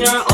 your